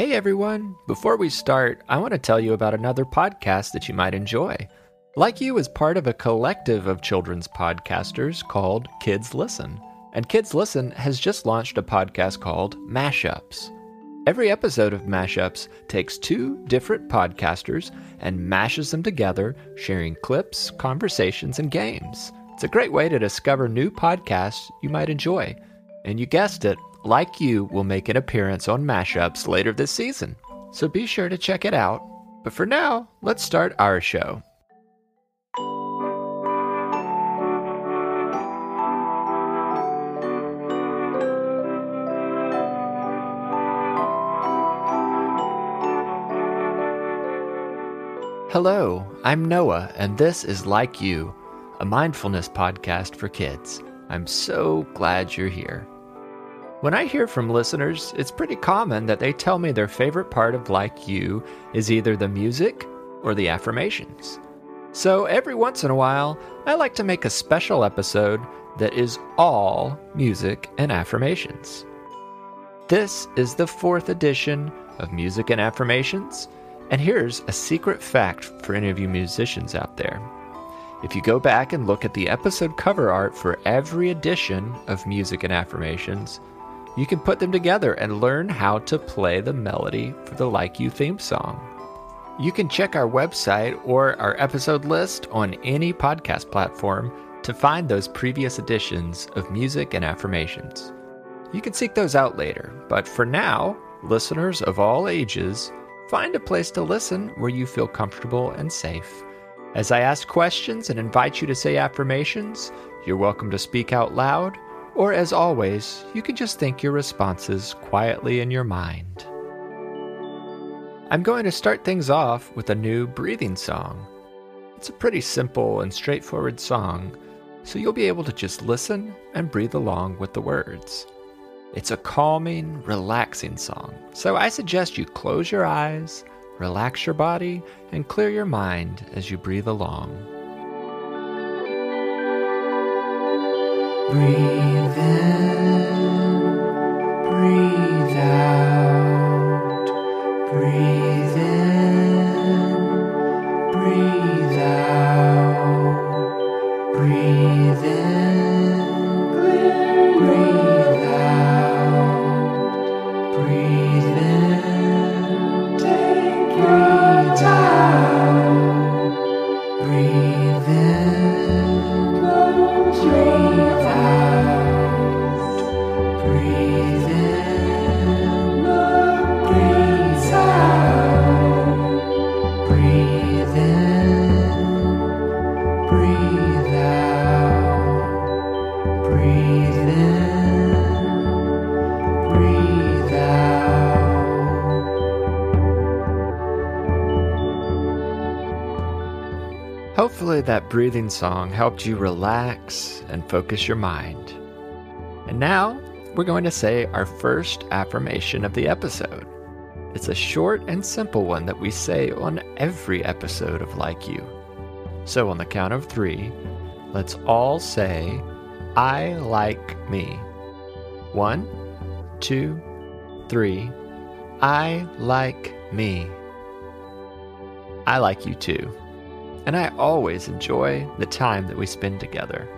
Hey everyone! Before we start, I want to tell you about another podcast that you might enjoy. Like You is part of a collective of children's podcasters called Kids Listen. And Kids Listen has just launched a podcast called Mashups. Every episode of Mashups takes two different podcasters and mashes them together, sharing clips, conversations, and games. It's a great way to discover new podcasts you might enjoy. And you guessed it, Like You will make an appearance on Mashups later this season. So be sure to check it out. But for now, let's start our show. Hello, I'm Noah, and this is Like You, a mindfulness podcast for kids. I'm so glad you're here. When I hear from listeners, it's pretty common that they tell me their favorite part of Like You is either the music or the affirmations. So every once in a while, I like to make a special episode that is all music and affirmations. This is the fourth edition of Music and Affirmations, and here's a secret fact for any of you musicians out there. If you go back and look at the episode cover art for every edition of Music and Affirmations, you can put them together and learn how to play the melody for the Like You theme song. You can check our website or our episode list on any podcast platform to find those previous editions of Music and Affirmations. You can seek those out later, but for now, listeners of all ages, find a place to listen where you feel comfortable and safe. As I ask questions and invite you to say affirmations, you're welcome to speak out loud, or as always, you can just think your responses quietly in your mind. I'm going to start things off with a new breathing song. It's a pretty simple and straightforward song, so you'll be able to just listen and breathe along with the words. It's a calming, relaxing song, so I suggest you close your eyes, relax your body, and clear your mind as you breathe along. Breathe in, Hopefully, that breathing song helped you relax and focus your mind. And now, we're going to say our first affirmation of the episode. It's a short and simple one that we say on every episode of Like You. So, on the count of three, let's all say, I like me. One, two, three. I like me. I like you too and I always enjoy the time that we spend together.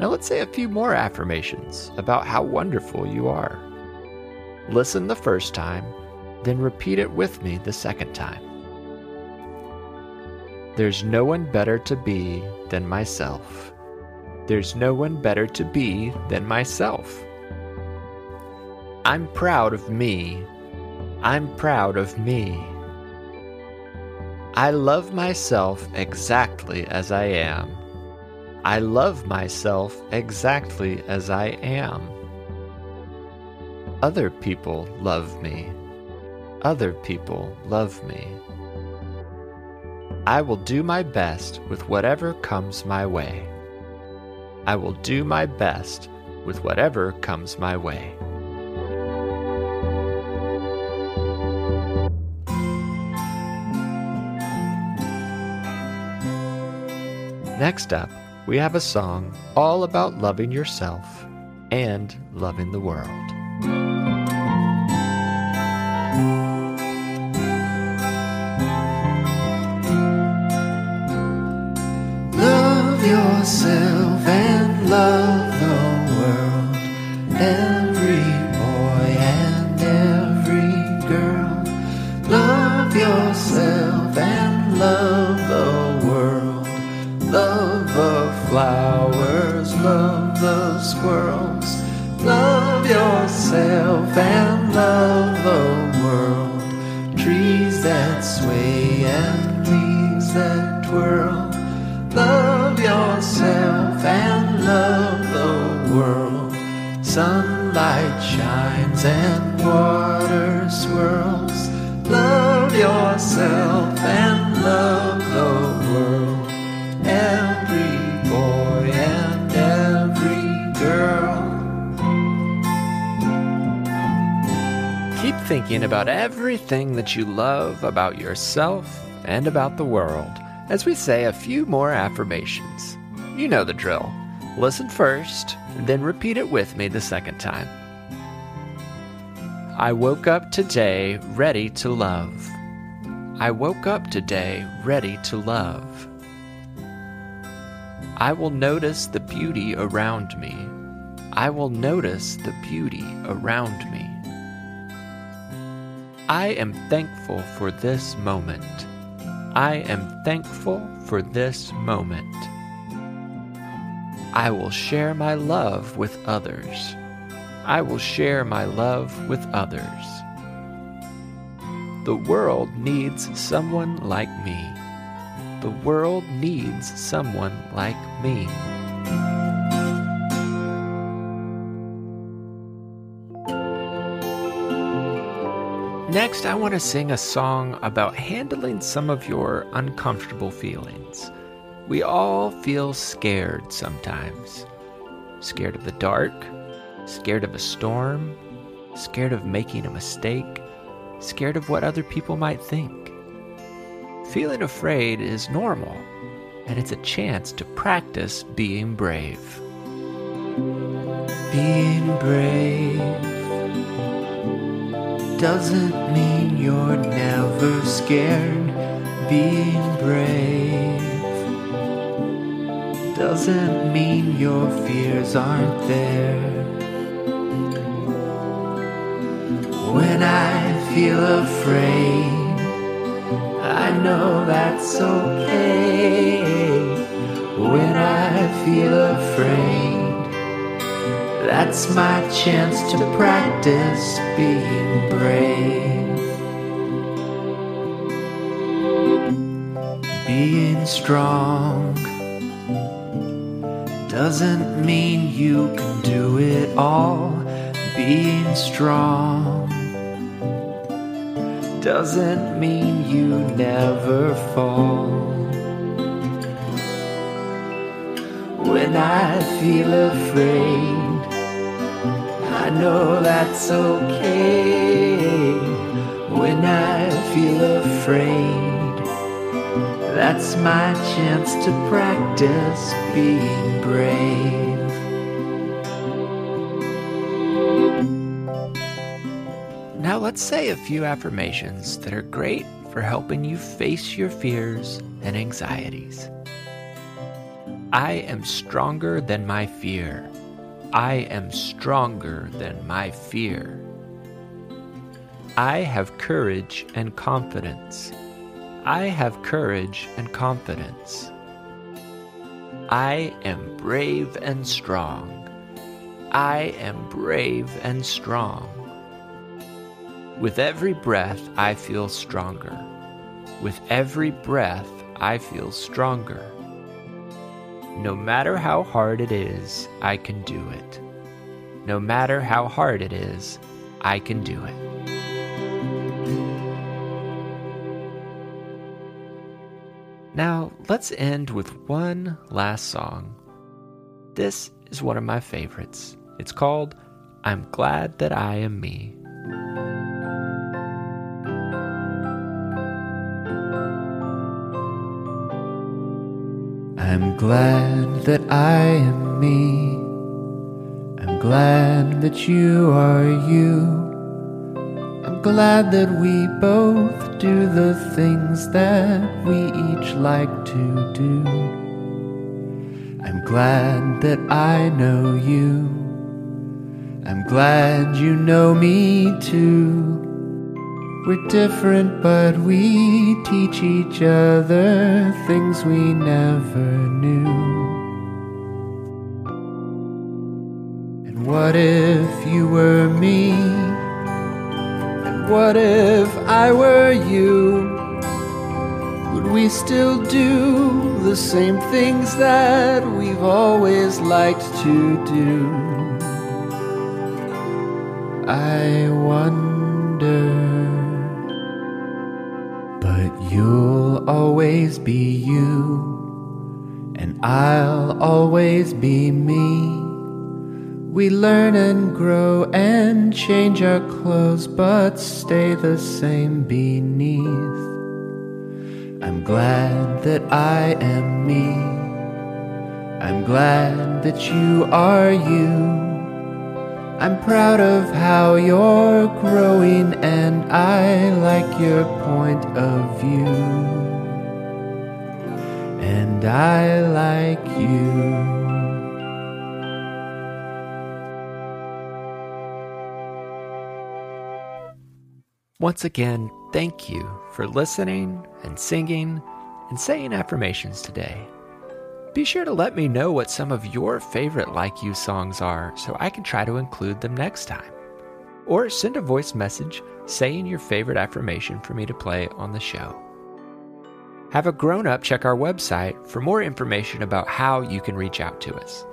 Now let's say a few more affirmations about how wonderful you are. Listen the first time, then repeat it with me the second time. There's no one better to be than myself. There's no one better to be than myself. I'm proud of me. I'm proud of me. I love myself exactly as I am. I love myself exactly as I am. Other people love me. Other people love me. I will do my best with whatever comes my way. I will do my best with whatever comes my way. Next up, we have a song all about loving yourself and loving the world. Love the world. Trees that sway and leaves that twirl. Love yourself and love the world. Sunlight shines and water swirls. Love yourself and love the world. Thinking about everything that you love about yourself and about the world as we say a few more affirmations. You know the drill. Listen first, then repeat it with me the second time. I woke up today ready to love. I woke up today ready to love. I will notice the beauty around me. I will notice the beauty around me. I am thankful for this moment. I am thankful for this moment. I will share my love with others. I will share my love with others. The world needs someone like me. The world needs someone like me. Next, I want to sing a song about handling some of your uncomfortable feelings. We all feel scared sometimes. Scared of the dark, scared of a storm, scared of making a mistake, scared of what other people might think. Feeling afraid is normal, and it's a chance to practice being brave. Being brave doesn't mean you're never scared. Being brave doesn't mean your fears aren't there. When I feel afraid, I know that's okay. When I feel afraid, that's my chance to practice being brave. Being strong doesn't mean you can do it all. Being strong doesn't mean you never fall. When I feel afraid, know that's okay. When I feel afraid, that's my chance to practice being brave. Now, let's say a few affirmations that are great for helping you face your fears and anxieties. I am stronger than my fear. I am stronger than my fear. I have courage and confidence. I have courage and confidence. I am brave and strong. I am brave and strong. With every breath, I feel stronger. With every breath, I feel stronger. No matter how hard it is, I can do it. No matter how hard it is, I can do it. Now, let's end with one last song. This is one of my favorites. It's called I'm Glad That I Am Me. I'm glad that I am me. I'm glad that you are you. I'm glad that we both do the things that we each like to do. I'm glad that I know you. I'm glad you know me too. We're different, but we teach each other things we never knew. And what if you were me? And what if I were you? Would we still do the same things that we've always liked to do? I wonder. You'll always be you, and I'll always be me. We learn and grow and change our clothes, but stay the same beneath. I'm glad that I am me. I'm glad that you are you. I'm proud of how you're growing, and I like your point of view. And I like you. Once again, thank you for listening and singing and saying affirmations today. Be sure to let me know what some of your favorite Like You songs are so I can try to include them next time. Or send a voice message saying your favorite affirmation for me to play on the show. Have a grown up check our website for more information about how you can reach out to us.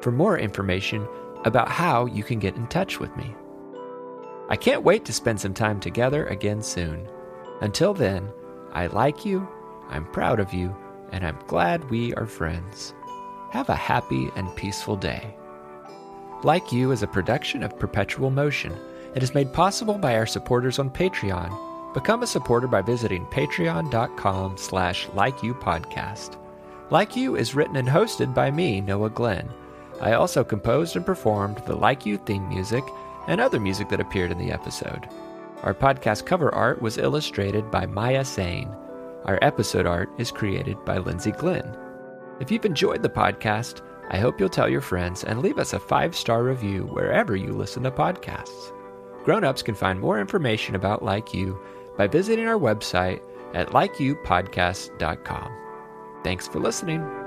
For more information about how you can get in touch with me. I can't wait to spend some time together again soon. Until then, I like you, I'm proud of you, and I'm glad we are friends. Have a happy and peaceful day. Like You is a production of Perpetual Motion. It is made possible by our supporters on Patreon. Become a supporter by visiting patreon.com slash likeyoupodcast. Like You is written and hosted by me, Noah Glenn. I also composed and performed the Like You theme music and other music that appeared in the episode. Our podcast cover art was illustrated by Maya Sane. Our episode art is created by Lindsay Glenn. If you've enjoyed the podcast, I hope you'll tell your friends and leave us a five star review wherever you listen to podcasts. Grown ups can find more information about Like You by visiting our website at likeyoupodcast.com. Thanks for listening.